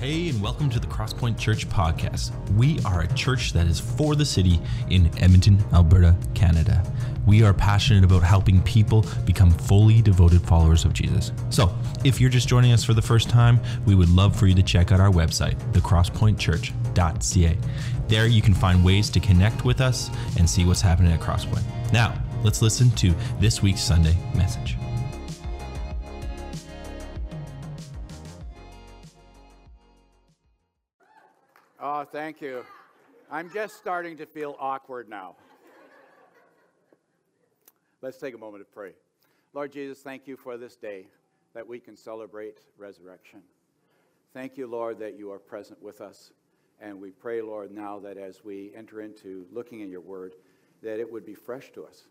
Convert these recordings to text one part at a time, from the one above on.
Hey, and welcome to the Crosspoint Church podcast. We are a church that is for the city in Edmonton, Alberta, Canada. We are passionate about helping people become fully devoted followers of Jesus. So, if you're just joining us for the first time, we would love for you to check out our website, thecrosspointchurch.ca. There you can find ways to connect with us and see what's happening at Crosspoint. Now, let's listen to this week's Sunday message. Thank you. I'm just starting to feel awkward now. Let's take a moment to pray. Lord Jesus, thank you for this day that we can celebrate resurrection. Thank you, Lord, that you are present with us. And we pray, Lord, now that as we enter into looking at your word, that it would be fresh to us,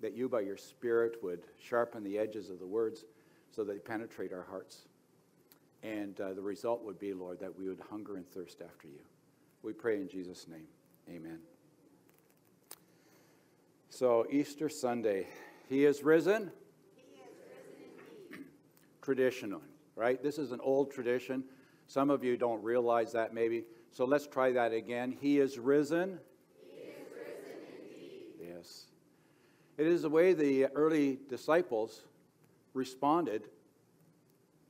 that you, by your Spirit, would sharpen the edges of the words so that they penetrate our hearts. And uh, the result would be, Lord, that we would hunger and thirst after you. We pray in Jesus' name. Amen. So, Easter Sunday, He is risen. He is risen indeed. Traditional, right? This is an old tradition. Some of you don't realize that maybe. So let's try that again. He is risen. He is risen indeed. Yes. It is the way the early disciples responded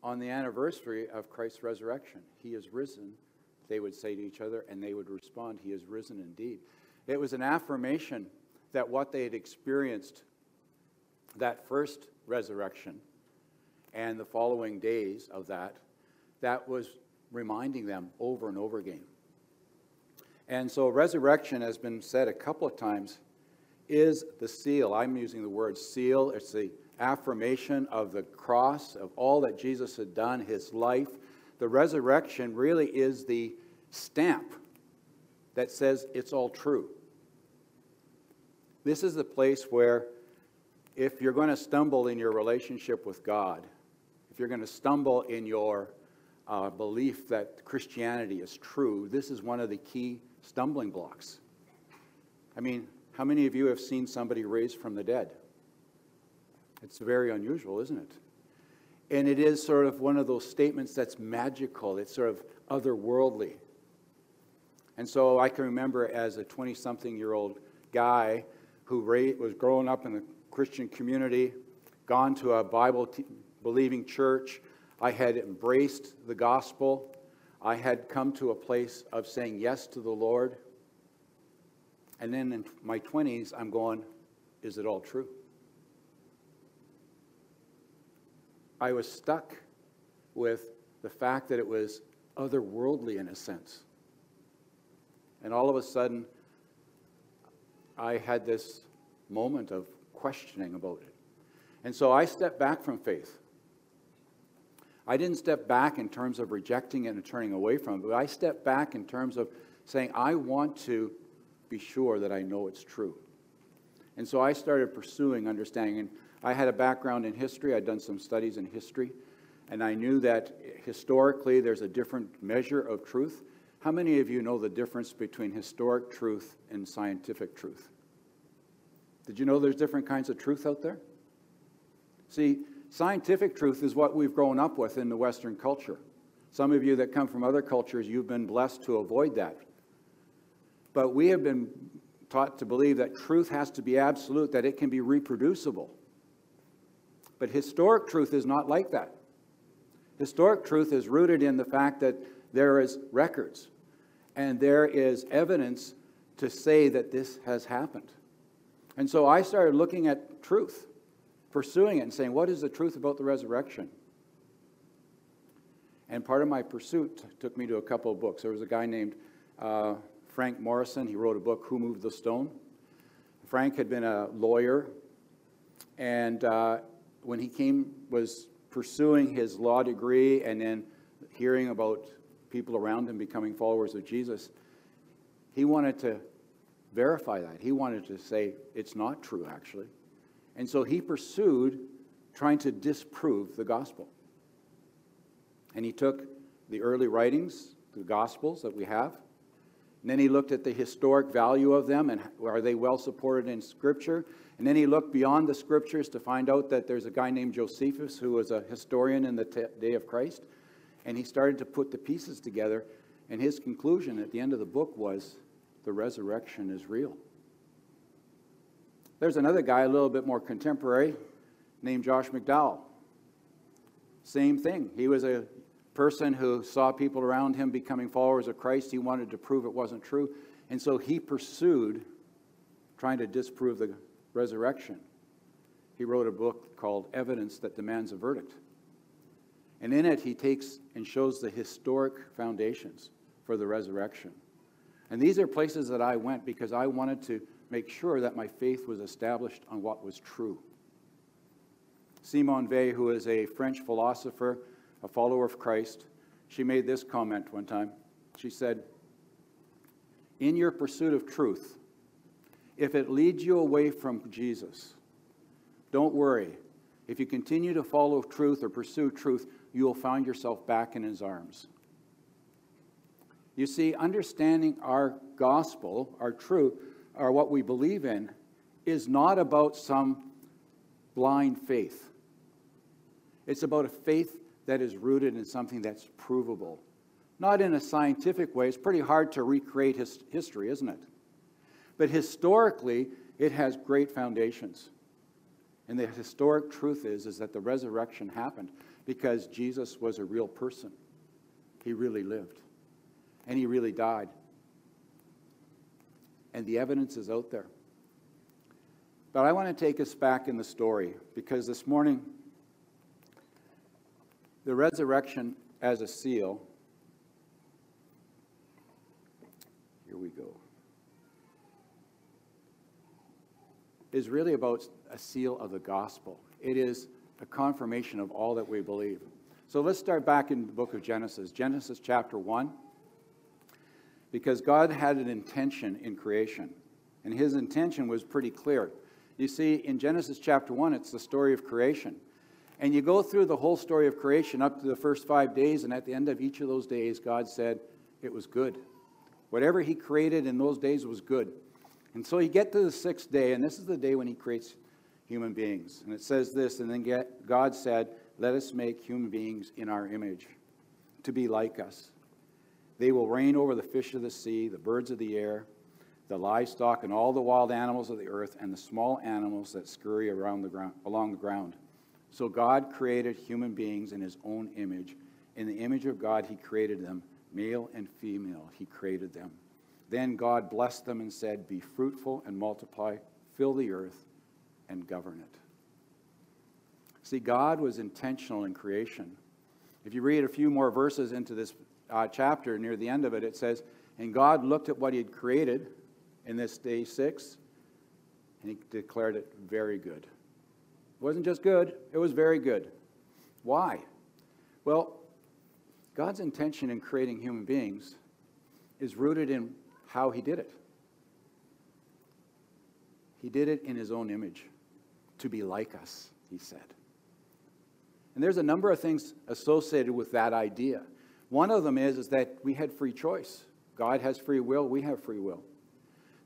on the anniversary of Christ's resurrection. He is risen, they would say to each other, and they would respond, He is risen indeed. It was an affirmation that what they had experienced that first resurrection and the following days of that, that was reminding them over and over again. And so, resurrection has been said a couple of times is the seal. I'm using the word seal. It's the affirmation of the cross, of all that Jesus had done, his life. The resurrection really is the stamp that says it's all true. This is the place where, if you're going to stumble in your relationship with God, if you're going to stumble in your uh, belief that Christianity is true, this is one of the key stumbling blocks. I mean, how many of you have seen somebody raised from the dead? It's very unusual, isn't it? And it is sort of one of those statements that's magical, it's sort of otherworldly. And so I can remember as a 20 something year old guy who was growing up in the Christian community, gone to a Bible believing church. I had embraced the gospel. I had come to a place of saying yes to the Lord. And then in my 20s, I'm going, is it all true? I was stuck with the fact that it was otherworldly in a sense. And all of a sudden, I had this moment of questioning about it. And so I stepped back from faith. I didn't step back in terms of rejecting it and turning away from it, but I stepped back in terms of saying, I want to be sure that I know it's true. And so I started pursuing understanding. And I had a background in history, I'd done some studies in history, and I knew that historically there's a different measure of truth. How many of you know the difference between historic truth and scientific truth? Did you know there's different kinds of truth out there? See, scientific truth is what we've grown up with in the Western culture. Some of you that come from other cultures, you've been blessed to avoid that. But we have been taught to believe that truth has to be absolute, that it can be reproducible. But historic truth is not like that. Historic truth is rooted in the fact that there is records and there is evidence to say that this has happened. And so I started looking at truth, pursuing it, and saying, what is the truth about the resurrection? And part of my pursuit took me to a couple of books. There was a guy named uh, Frank Morison. He wrote a book, Who Moved the Stone? Frank had been a lawyer, and uh, when he came, was pursuing his law degree and then hearing about people around him becoming followers of Jesus, he wanted to verify that. He wanted to say, it's not true, actually. And so he pursued trying to disprove the gospel. And he took the early writings, the gospels that we have, and then he looked at the historic value of them and are they well supported in Scripture? And then he looked beyond the Scriptures to find out that there's a guy named Josephus who was a historian in the day of Christ. And he started to put the pieces together, and his conclusion at the end of the book was the resurrection is real. There's another guy, a little bit more contemporary, named Josh McDowell. Same thing. He was a person who saw people around him becoming followers of Christ. He wanted to prove it wasn't true. And so he pursued trying to disprove the resurrection. He wrote a book called Evidence That Demands a Verdict. And in it, he takes and shows the historic foundations for the resurrection. And these are places that I went because I wanted to make sure that my faith was established on what was true. Simone Weil, who is a French philosopher, a follower of Christ, she made this comment one time. She said, In your pursuit of truth, if it leads you away from Jesus, don't worry. If you continue to follow truth or pursue truth, you will find yourself back in his arms. You see, understanding our gospel, our truth, or what we believe in, is not about some blind faith. It's about a faith that is rooted in something that's provable. Not in a scientific way. It's pretty hard to recreate his history, isn't it? But historically, it has great foundations. And the historic truth is, is that the resurrection happened because Jesus was a real person. He really lived. And he really died. And the evidence is out there. But I want to take us back in the story because this morning, the resurrection as a seal. Here we go. Is really about a seal of the gospel. It is a confirmation of all that we believe. So let's start back in the book of Genesis, Genesis chapter 1. Because God had an intention in creation, and his intention was pretty clear. You see, in Genesis chapter 1, it's the story of creation. And you go through the whole story of creation up to the first five days, and at the end of each of those days, God said it was good. Whatever He created in those days was good. And so you get to the sixth day, and this is the day when He creates human beings. And it says this, and then God said, Let us make human beings in our image, to be like us. They will reign over the fish of the sea, the birds of the air, the livestock, and all the wild animals of the earth, and the small animals that scurry around the ground, along the ground. So God created human beings in his own image. In the image of God, he created them. Male and female, he created them. Then God blessed them and said, Be fruitful and multiply, fill the earth, and govern it. See, God was intentional in creation. If you read a few more verses into this uh, chapter, near the end of it, it says, And God looked at what he had created in this day six, and he declared it very good. It wasn't just good, it was very good. Why? Well, God's intention in creating human beings is rooted in how He did it. He did it in His own image, to be like us, He said. And there's a number of things associated with that idea. One of them is, is that we had free choice. God has free will, we have free will.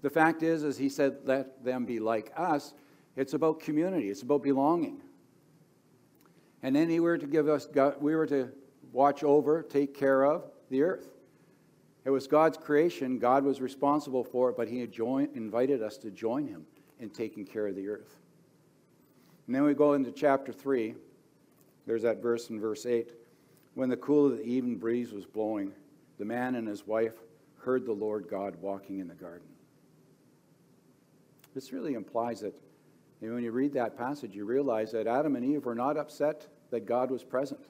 The fact is, as He said, let them be like us, it's about community. It's about belonging. And then he were to give us, we were to watch over, take care of the earth. It was God's creation. God was responsible for it, but he invited us to join him in taking care of the earth. And then we go into chapter 3. There's that verse in verse 8. When the cool of the evening breeze was blowing, the man and his wife heard the Lord God walking in the garden. This really implies that and when you read that passage, you realize that Adam and Eve were not upset that God was present.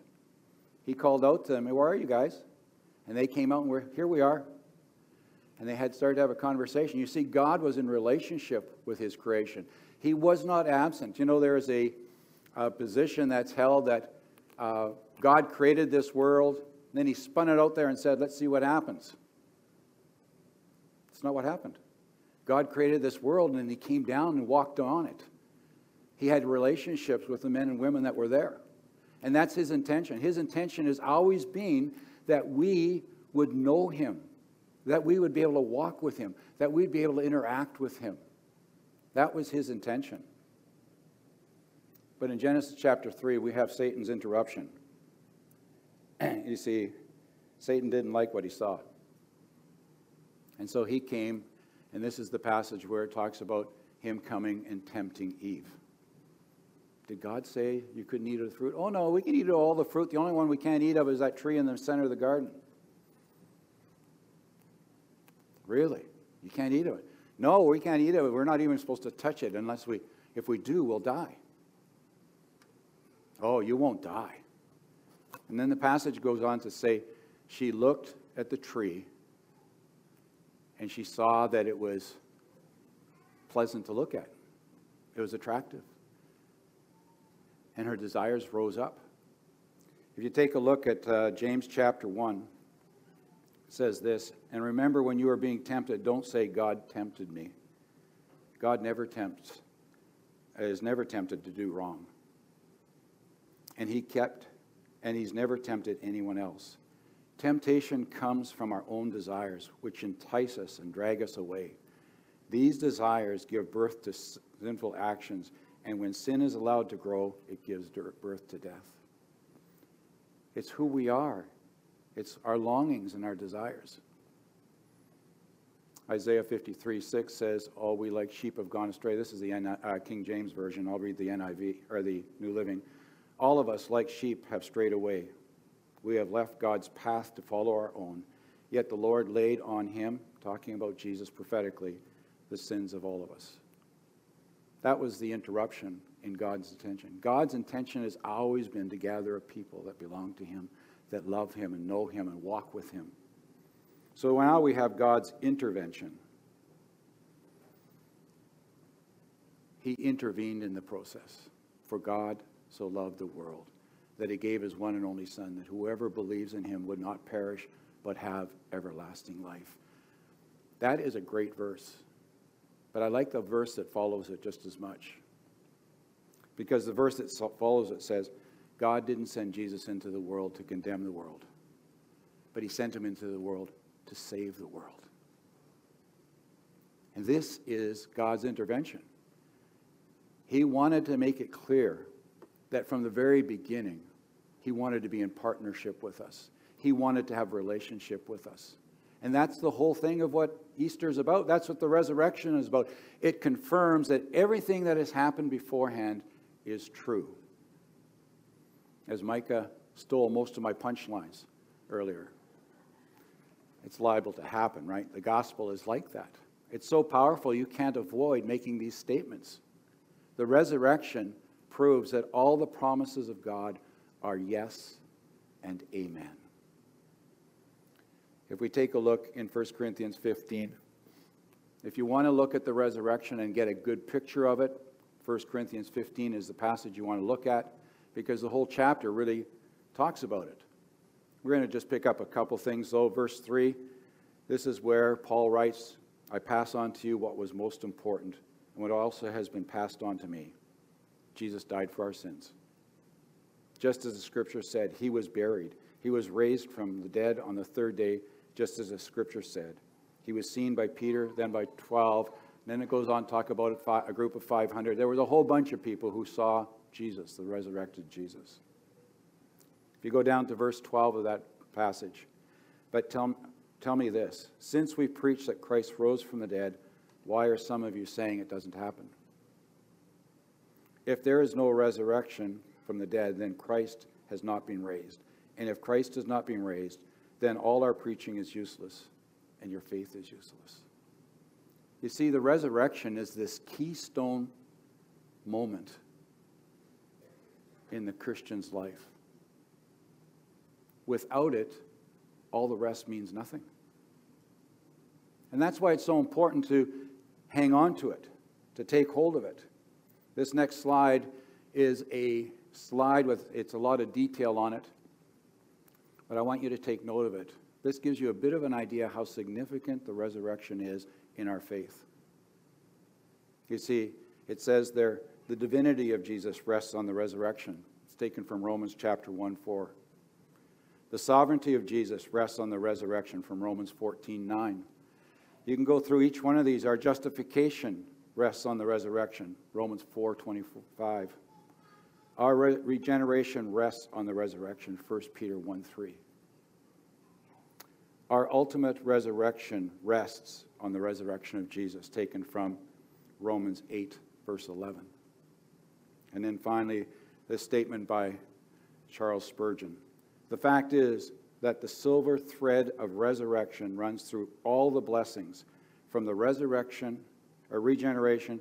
He called out to them, hey, Where are you guys? And they came out and we're here we are. And they had started to have a conversation. You see, God was in relationship with his creation. He was not absent. You know, there is a, a position that's held that uh, God created this world, then he spun it out there and said, Let's see what happens. It's not what happened. God created this world and then he came down and walked on it. He had relationships with the men and women that were there. And that's his intention. His intention has always been that we would know him, that we would be able to walk with him, that we'd be able to interact with him. That was his intention. But in Genesis chapter 3, we have Satan's interruption. you see, Satan didn't like what he saw. And so he came, and this is the passage where it talks about him coming and tempting Eve. Did God say you couldn't eat of the fruit? Oh, no, we can eat of all the fruit. The only one we can't eat of is that tree in the center of the garden. Really? You can't eat of it? No, we can't eat of it. We're not even supposed to touch it unless we, if we do, we'll die. Oh, you won't die. And then the passage goes on to say, she looked at the tree and she saw that it was pleasant to look at. It was attractive. And her desires rose up. If you take a look at uh, James chapter 1, it says this And remember, when you are being tempted, don't say, God tempted me. God never tempts, is never tempted to do wrong. And he kept, and he's never tempted anyone else. Temptation comes from our own desires, which entice us and drag us away. These desires give birth to sinful actions, and when sin is allowed to grow, it gives birth to death. It's who we are, it's our longings and our desires. Isaiah 53 6 says, All we like sheep have gone astray. This is the uh, King James Version. I'll read the NIV, or the New Living. All of us, like sheep, have strayed away. We have left God's path to follow our own. Yet the Lord laid on him, talking about Jesus prophetically, the sins of all of us. That was the interruption in God's intention. God's intention has always been to gather a people that belong to him, that love him and know him and walk with him. So now we have God's intervention. He intervened in the process. For God so loved the world that he gave his one and only Son, that whoever believes in him would not perish, but have everlasting life. That is a great verse. But I like the verse that follows it just as much. Because the verse that follows it says, God didn't send Jesus into the world to condemn the world, but he sent him into the world to save the world. And this is God's intervention. He wanted to make it clear that from the very beginning, he wanted to be in partnership with us. He wanted to have relationship with us. And that's the whole thing of what Easter is about. That's what the resurrection is about. It confirms that everything that has happened beforehand is true. As Micah stole most of my punchlines earlier. It's liable to happen, right? The gospel is like that. It's so powerful you can't avoid making these statements. The resurrection proves that all the promises of God are yes and amen. If we take a look in 1 Corinthians 15, if you want to look at the resurrection and get a good picture of it, 1 Corinthians 15 is the passage you want to look at because the whole chapter really talks about it. We're going to just pick up a couple things though. Verse 3, this is where Paul writes, I pass on to you what was most important and what also has been passed on to me. Jesus died for our sins. Just as the scripture said, he was buried. He was raised from the dead on the third day, just as the scripture said. He was seen by Peter, then by 12. Then it goes on to talk about a group of 500. There was a whole bunch of people who saw Jesus, the resurrected Jesus. If you go down to verse 12 of that passage, but tell, tell me this since we preach that Christ rose from the dead, why are some of you saying it doesn't happen? If there is no resurrection from the dead, then Christ has not been raised. And if Christ has not been raised, then all our preaching is useless and your faith is useless. You see, the resurrection is this keystone moment in the Christian's life. Without it, all the rest means nothing. And that's why it's so important to hang on to it, to take hold of it. This next slide is a slide with, it's a lot of detail on it, but I want you to take note of it. This gives you a bit of an idea how significant the resurrection is in our faith. You see, it says there, the divinity of Jesus rests on the resurrection. It's taken from Romans chapter 1 4. The sovereignty of Jesus rests on the resurrection from Romans 14 9. You can go through each one of these. Our justification rests on the resurrection. Romans 4 25. Our re- regeneration rests on the resurrection, 1 Peter 1 3. Our ultimate resurrection rests on the resurrection of Jesus, taken from Romans 8, verse 11. And then finally, this statement by Charles Spurgeon. The fact is that the silver thread of resurrection runs through all the blessings from the resurrection or regeneration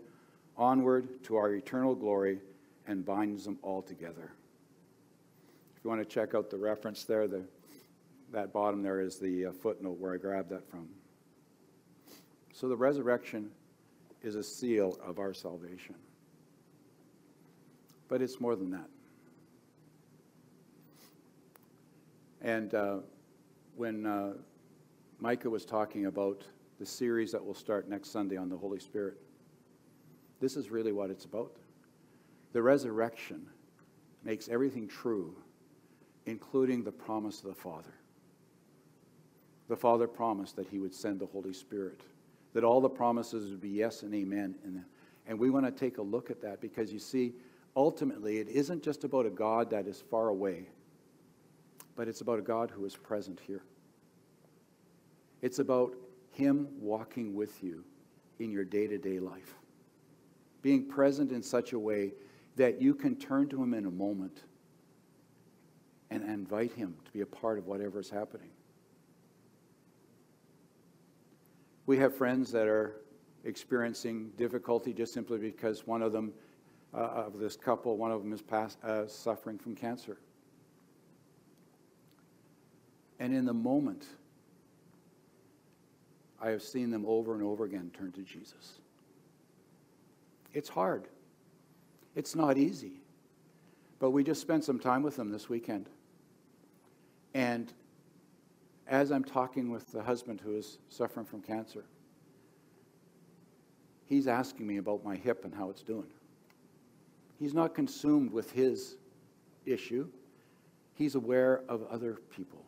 onward to our eternal glory and binds them all together. If you want to check out the reference there, the, that bottom there is the uh, footnote where I grabbed that from. So the resurrection is a seal of our salvation. But it's more than that. And uh, when uh, Micah was talking about the series that will start next Sunday on the Holy Spirit, this is really what it's about. The resurrection makes everything true, including the promise of the Father. The Father promised that He would send the Holy Spirit, that all the promises would be yes and amen. And, and we want to take a look at that because you see, ultimately, it isn't just about a God that is far away, but it's about a God who is present here. It's about Him walking with you in your day to day life, being present in such a way that you can turn to Him in a moment and invite Him to be a part of whatever is happening. We have friends that are experiencing difficulty just simply because one of them, uh, of this couple, one of them is past, uh, suffering from cancer. And in the moment, I have seen them over and over again turn to Jesus. It's hard. It's not easy. But we just spent some time with them this weekend. And as I'm talking with the husband who is suffering from cancer, he's asking me about my hip and how it's doing. He's not consumed with his issue, he's aware of other people.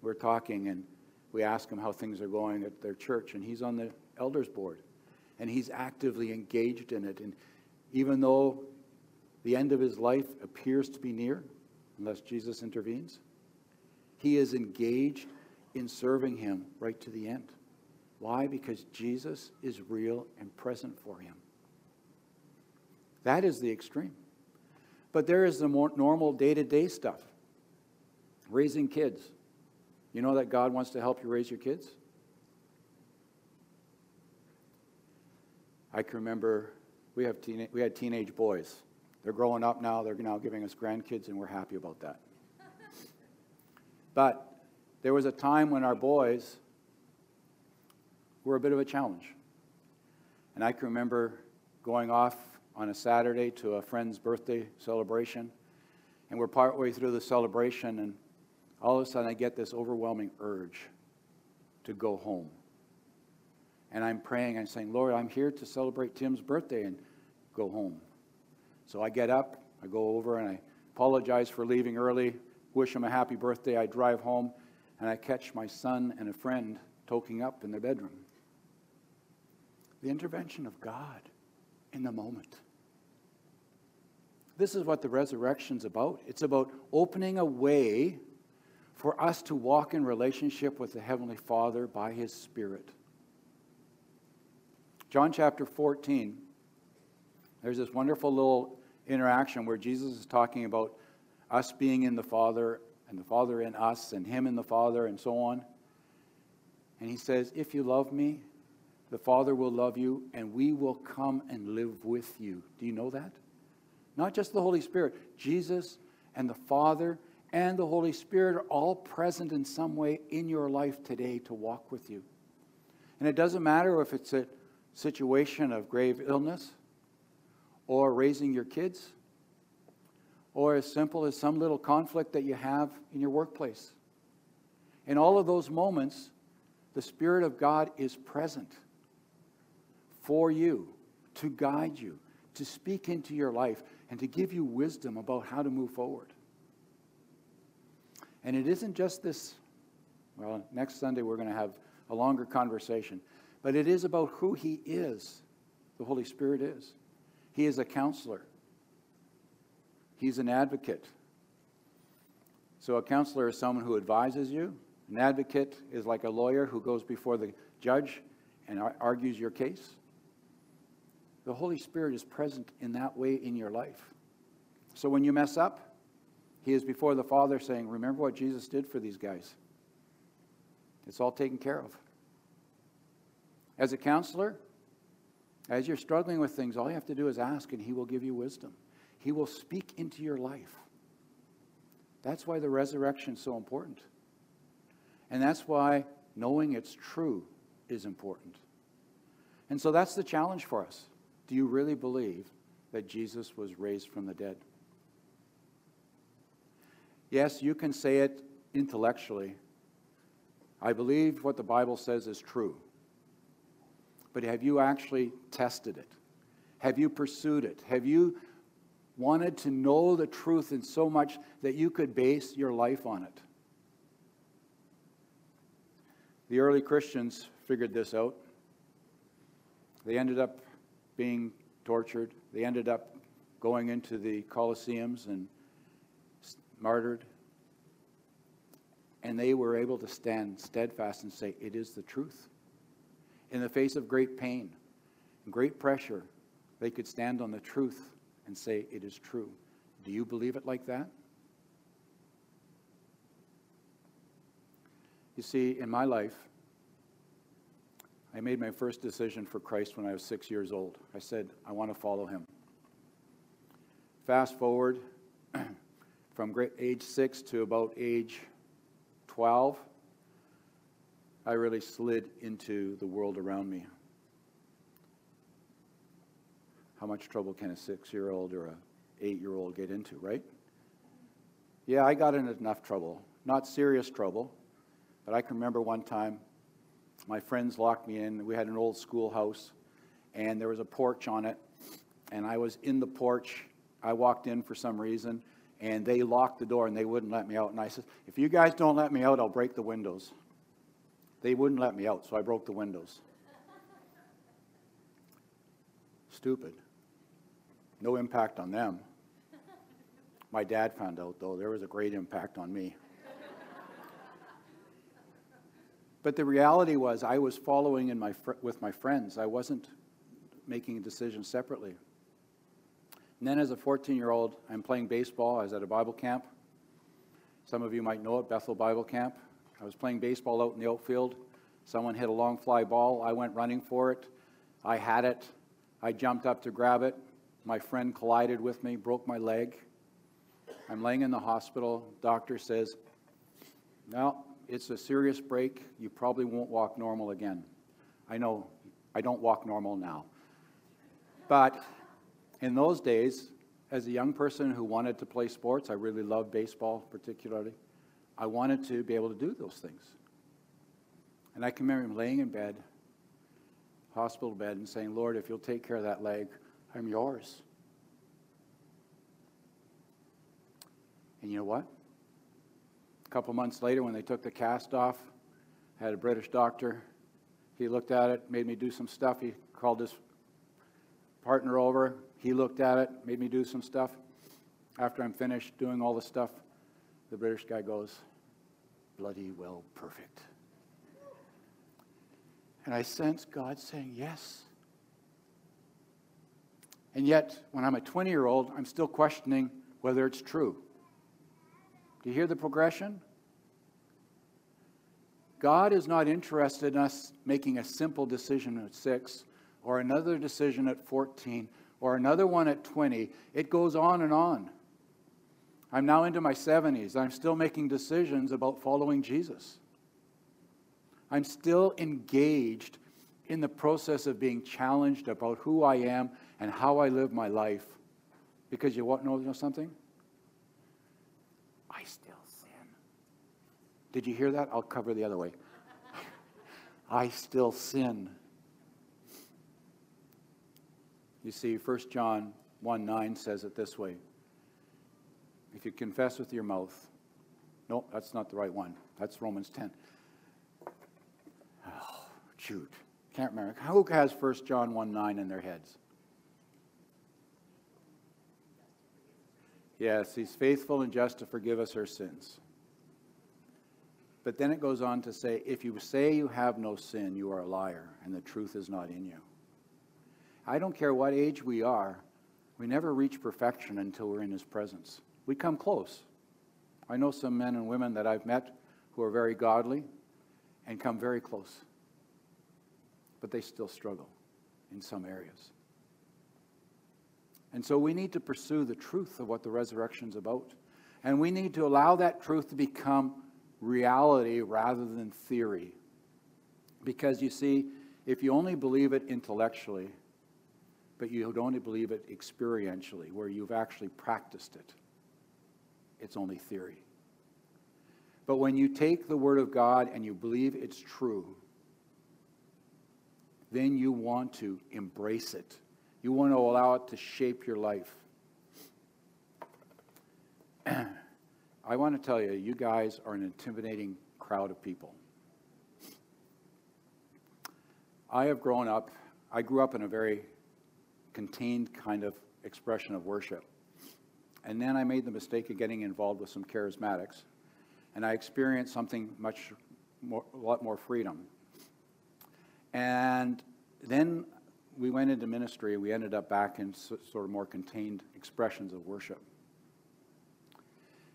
We're talking, and we ask him how things are going at their church, and he's on the elders board and he's actively engaged in it. And even though the end of his life appears to be near, unless Jesus intervenes, he is engaged in serving him right to the end. Why? Because Jesus is real and present for him. That is the extreme. But there is the more normal day to day stuff raising kids. You know that God wants to help you raise your kids? I can remember we, have teen, we had teenage boys. They're growing up now. They're now giving us grandkids, and we're happy about that. But there was a time when our boys were a bit of a challenge. And I can remember going off on a Saturday to a friend's birthday celebration, and we're partway through the celebration, and all of a sudden I get this overwhelming urge to go home and I'm praying and saying, Lord, I'm here to celebrate Tim's birthday and go home. So I get up, I go over, and I apologize for leaving early, wish him a happy birthday. I drive home, and I catch my son and a friend toking up in their bedroom. The intervention of God in the moment. This is what the resurrection's about. It's about opening a way for us to walk in relationship with the Heavenly Father by His Spirit. John chapter 14, there's this wonderful little interaction where Jesus is talking about us being in the Father and the Father in us and Him in the Father and so on. And He says, If you love me, the Father will love you and we will come and live with you. Do you know that? Not just the Holy Spirit, Jesus and the Father and the Holy Spirit are all present in some way in your life today to walk with you. And it doesn't matter if it's a situation of grave illness, or raising your kids, or as simple as some little conflict that you have in your workplace. In all of those moments, the Spirit of God is present for you, to guide you, to speak into your life, and to give you wisdom about how to move forward. And it isn't just this, well, next Sunday we're going to have a longer conversation. But it is about who He is, the Holy Spirit is. He is a counselor, He's an advocate. So, a counselor is someone who advises you. An advocate is like a lawyer who goes before the judge and argues your case. The Holy Spirit is present in that way in your life. So, when you mess up, He is before the Father saying, Remember what Jesus did for these guys. It's all taken care of. As a counselor, as you're struggling with things, all you have to do is ask, and He will give you wisdom. He will speak into your life. That's why the resurrection is so important. And that's why knowing it's true is important. And so that's the challenge for us. Do you really believe that Jesus was raised from the dead? Yes, you can say it intellectually. I believe what the Bible says is true. But have you actually tested it? Have you pursued it? Have you wanted to know the truth in so much that you could base your life on it? The early Christians figured this out. They ended up being tortured. They ended up going into the Colosseums and martyred. And they were able to stand steadfast and say, It is the truth. In the face of great pain and great pressure, they could stand on the truth and say, It is true. Do you believe it like that? You see, in my life, I made my first decision for Christ when I was six years old. I said, I want to follow him. Fast forward from age six to about age 12, I really slid into the world around me. How much trouble can a six year old or a eight year old get into, right? Yeah, I got in enough trouble. Not serious trouble, but I can remember one time my friends locked me in. We had an old schoolhouse, and there was a porch on it. And I was in the porch. I walked in for some reason, and they locked the door and they wouldn't let me out. And I said, If you guys don't let me out, I'll break the windows. They wouldn't let me out, so I broke the windows. Stupid. No impact on them. My dad found out, though. There was a great impact on me. But the reality was, I was following in my with my friends. I wasn't making a decision separately. And then, as a 14 year old, I'm playing baseball. I was at a Bible camp. Some of you might know it, Bethel Bible Camp. I was playing baseball out in the outfield. Someone hit a long fly ball. I went running for it. I had it. I jumped up to grab it. My friend collided with me, broke my leg. I'm laying in the hospital. Doctor says, No, it's a serious break. You probably won't walk normal again. I know I don't walk normal now. But in those days, as a young person who wanted to play sports, I really loved baseball particularly. I wanted to be able to do those things. And I can remember him laying in bed, hospital bed, and saying, Lord, if you'll take care of that leg, I'm yours. And you know what? A couple months later, when they took the cast off, I had a British doctor. He looked at it, made me do some stuff. He called his partner over. He looked at it, made me do some stuff. After I'm finished doing all the stuff, the British guy goes, bloody well perfect. And I sense God saying yes. And yet, when I'm a 20 year old, I'm still questioning whether it's true. Do you hear the progression? God is not interested in us making a simple decision at six, or another decision at 14, or another one at 20. It goes on and on. I'm now into my 70s. I'm still making decisions about following Jesus. I'm still engaged in the process of being challenged about who I am and how I live my life. Because you want to know something? I still sin. Did you hear that? I'll cover the other way. I still sin. You see, 1 John 1 9 says it this way If you confess with your mouth, no, that's not the right one. That's Romans 10. Oh, shoot. Can't remember. Who has 1 John 1 9 in their heads? Yes, he's faithful and just to forgive us our sins. But then it goes on to say, if you say you have no sin, you are a liar, and the truth is not in you. I don't care what age we are, we never reach perfection until we're in his presence. We come close. I know some men and women that I've met who are very godly and come very close, but they still struggle in some areas. And so we need to pursue the truth of what the resurrection is about. And we need to allow that truth to become reality rather than theory. Because you see, if you only believe it intellectually, but you don't believe it experientially, where you've actually practiced it, it's only theory. But when you take the Word of God and you believe it's true, then you want to embrace it. You want to allow it to shape your life. I want to tell you, you guys are an intimidating crowd of people. I have grown up, I grew up in a very contained kind of expression of worship. And then I made the mistake of getting involved with some charismatics, and I experienced something much more, a lot more freedom. And then we went into ministry, we ended up back in sort of more contained expressions of worship.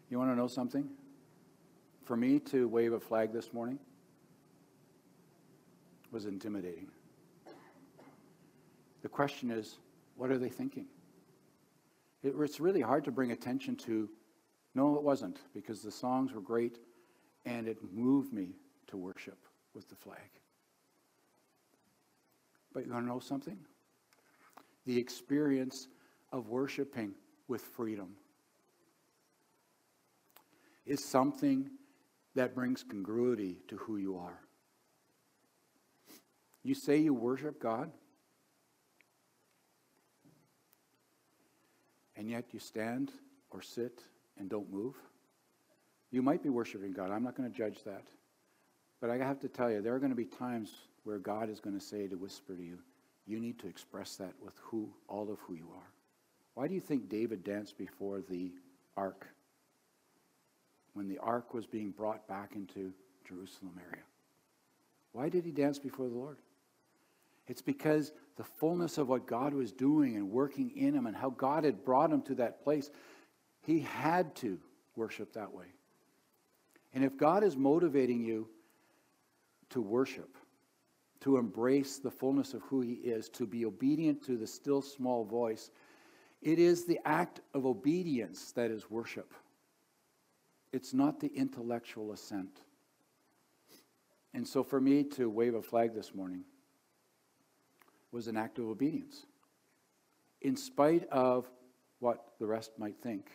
You want to know something? For me to wave a flag this morning was intimidating. The question is, what are they thinking? It, it's really hard to bring attention to. No, it wasn't, because the songs were great and it moved me to worship with the flag. But you want to know something? The experience of worshiping with freedom is something that brings congruity to who you are. You say you worship God, and yet you stand or sit and don't move. You might be worshiping God. I'm not going to judge that. But I have to tell you, there are going to be times where God is going to say to whisper to you, you need to express that with who all of who you are. Why do you think David danced before the ark? when the ark was being brought back into Jerusalem area. Why did he dance before the Lord? It's because the fullness of what God was doing and working in him and how God had brought him to that place, he had to worship that way. And if God is motivating you to worship, to embrace the fullness of who he is, to be obedient to the still small voice, it is the act of obedience that is worship. It's not the intellectual assent. And so for me to wave a flag this morning was an act of obedience. In spite of what the rest might think,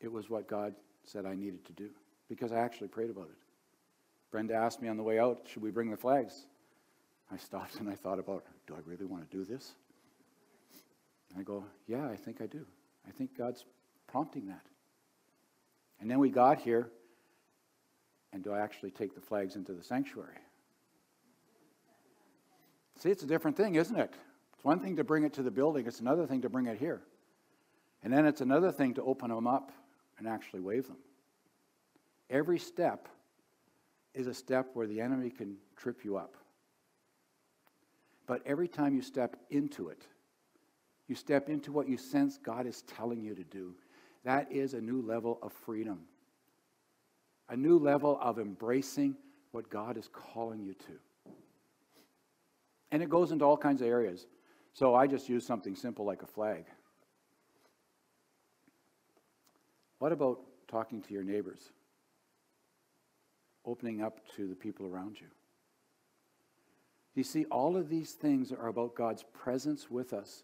it was what God said I needed to do because I actually prayed about it. Brenda asked me on the way out, should we bring the flags? I stopped and I thought about, do I really want to do this? And I go, yeah, I think I do. I think God's prompting that. And then we got here, and do I actually take the flags into the sanctuary? See, it's a different thing, isn't it? It's one thing to bring it to the building, it's another thing to bring it here. And then it's another thing to open them up and actually wave them. Every step is a step where the enemy can trip you up. But every time you step into it, you step into what you sense God is telling you to do. That is a new level of freedom, a new level of embracing what God is calling you to. And it goes into all kinds of areas. So I just use something simple like a flag. What about talking to your neighbors? Opening up to the people around you. You see, all of these things are about God's presence with us,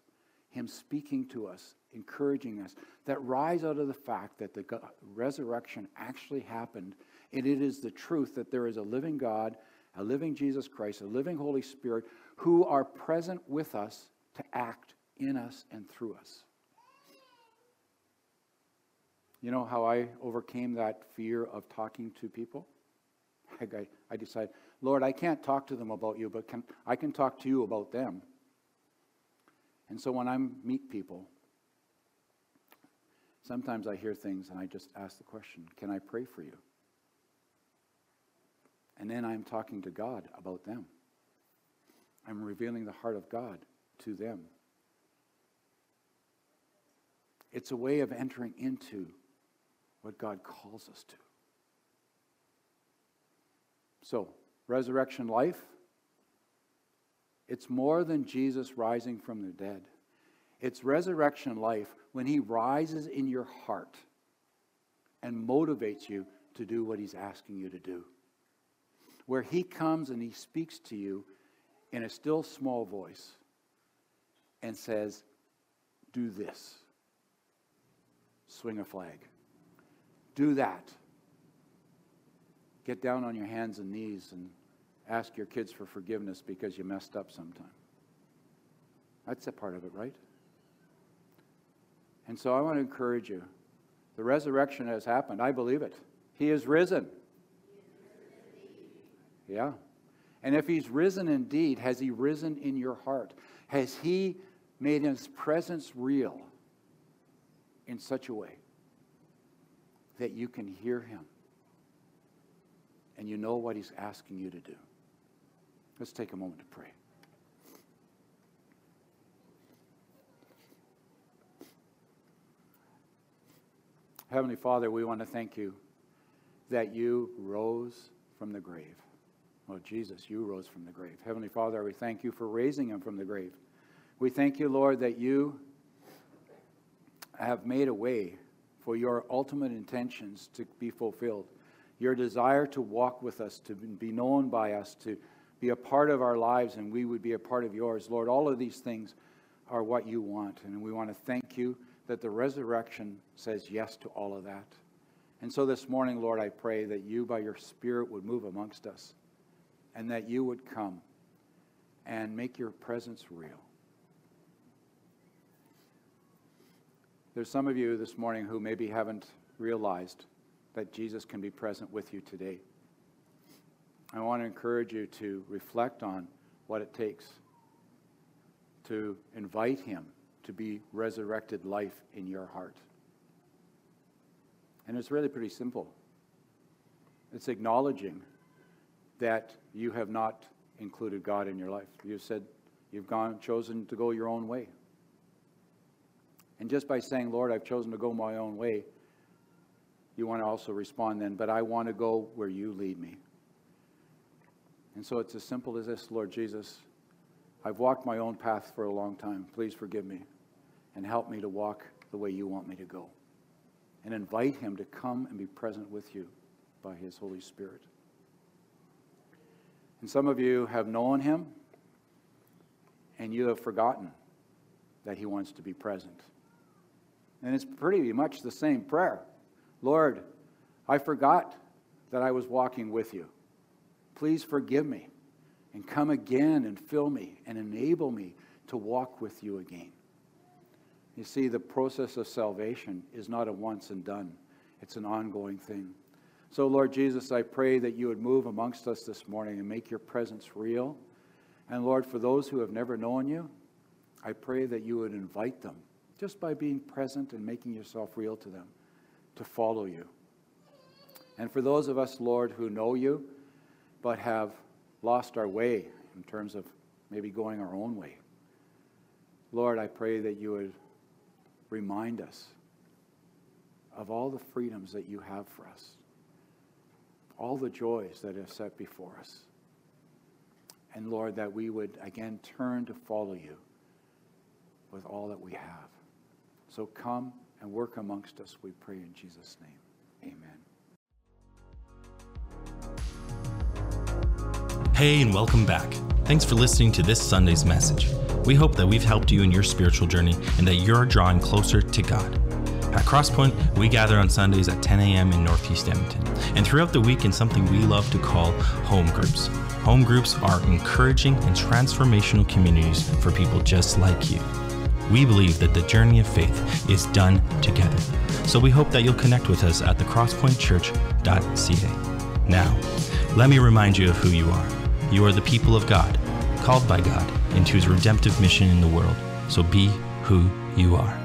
Him speaking to us, encouraging us, that rise out of the fact that the resurrection actually happened. And it is the truth that there is a living God, a living Jesus Christ, a living Holy Spirit who are present with us to act in us and through us. You know how I overcame that fear of talking to people? I, I decided, Lord, I can't talk to them about you, but can, I can talk to you about them. And so when I meet people, sometimes I hear things and I just ask the question Can I pray for you? And then I'm talking to God about them. I'm revealing the heart of God to them. It's a way of entering into what God calls us to. So, resurrection life, it's more than Jesus rising from the dead. It's resurrection life when he rises in your heart and motivates you to do what he's asking you to do. Where he comes and he speaks to you in a still small voice and says, Do this. Swing a flag. Do that. Get down on your hands and knees and ask your kids for forgiveness because you messed up sometime. That's a part of it, right? And so I want to encourage you. The resurrection has happened. I believe it. He is risen. Yeah. And if he's risen indeed, has he risen in your heart? Has he made his presence real in such a way that you can hear him and you know what he's asking you to do? Let's take a moment to pray. Heavenly Father, we want to thank you that you rose from the grave. Oh, Jesus, you rose from the grave. Heavenly Father, we thank you for raising him from the grave. We thank you, Lord, that you have made a way for your ultimate intentions to be fulfilled. Your desire to walk with us, to be known by us, to be a part of our lives, and we would be a part of yours. Lord, all of these things are what you want. And we want to thank you that the resurrection says yes to all of that. And so this morning, Lord, I pray that you, by your Spirit, would move amongst us and that you would come and make your presence real. There's some of you this morning who maybe haven't realized that Jesus can be present with you today. I want to encourage you to reflect on what it takes to invite him to be resurrected life in your heart. And it's really pretty simple. It's acknowledging that you have not included God in your life. You've said you've gone chosen to go your own way. And just by saying, Lord, I've chosen to go my own way, you want to also respond then, but I want to go where you lead me. And so it's as simple as this, Lord Jesus. I've walked my own path for a long time. Please forgive me and help me to walk the way you want me to go. And invite him to come and be present with you by his Holy Spirit. And some of you have known him and you have forgotten that he wants to be present. And it's pretty much the same prayer Lord, I forgot that I was walking with you. Please forgive me and come again and fill me and enable me to walk with you again. You see, the process of salvation is not a once and done, it's an ongoing thing. So, Lord Jesus, I pray that you would move amongst us this morning and make your presence real. And Lord, for those who have never known you, I pray that you would invite them just by being present and making yourself real to them to follow you. And for those of us, Lord, who know you but have lost our way in terms of maybe going our own way, Lord, I pray that you would remind us of all the freedoms that you have for us all the joys that are set before us. And Lord, that we would again turn to follow you with all that we have. So come and work amongst us, we pray in Jesus' name. Amen. Hey, and welcome back. Thanks for listening to this Sunday's message. We hope that we've helped you in your spiritual journey and that you're drawing closer to God. At Crosspoint, we gather on Sundays at 10 a.m. in Northeast Edmonton, and throughout the week in something we love to call home groups. Home groups are encouraging and transformational communities for people just like you. We believe that the journey of faith is done together, so we hope that you'll connect with us at thecrosspointchurch.ca. Now, let me remind you of who you are. You are the people of God, called by God into his redemptive mission in the world, so be who you are.